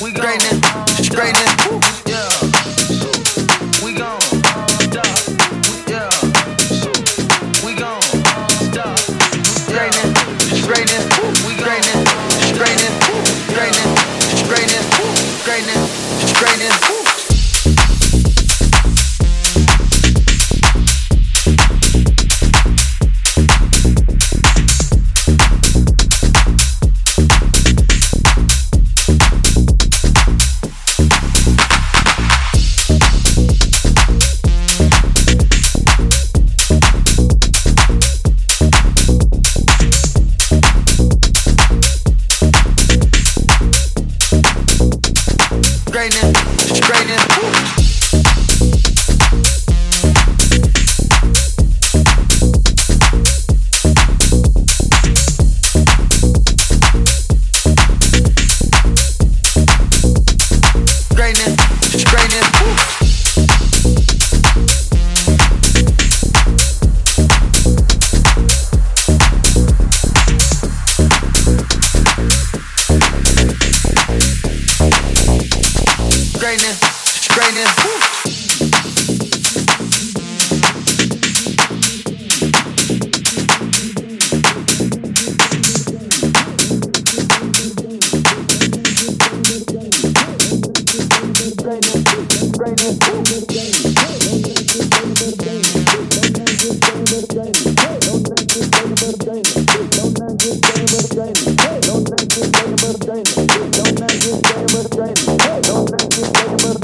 We greatness. Straightening. Greatness, greatness. Woo.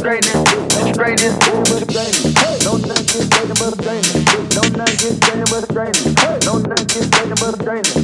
straightness, straightness. No nut gets taken but a drainage. No nut gets taken but a drainage. No nut gets taken but a drainage.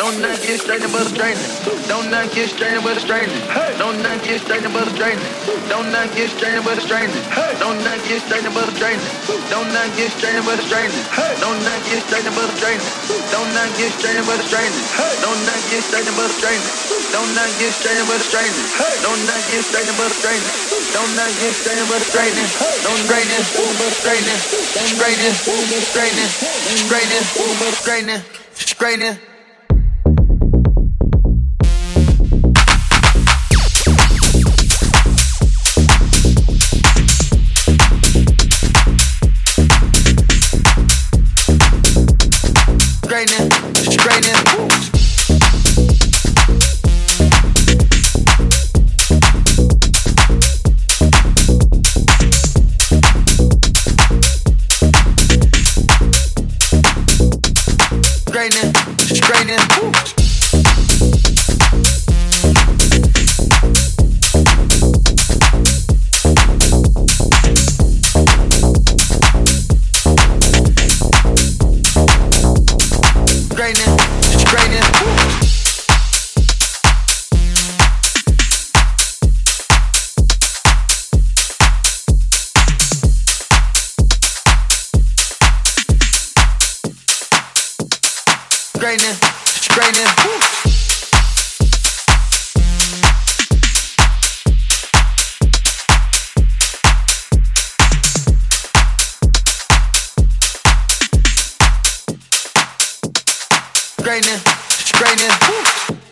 Don't not get straightened but a stranger. Don't not get straightened but a stranger. Don't not get straightened but a stranger. Don't not get straightened but a stranger. Don't not get straightened but a stranger. Don't not get straightened but a stranger. Don't not get straightened but a stranger. Don't not get straightened but a stranger. Don't not get straightened but a stranger. Don't not get straightened but a stranger. Don't not get straightened but a stranger. Don't not get straightened but a stranger. Don't straightening, but straightening. Don't straightening, but straightening. Straightening, but straightening. Straightening. Greatness. straightening. Straightening, straightening. Woo. Straightening. Woo.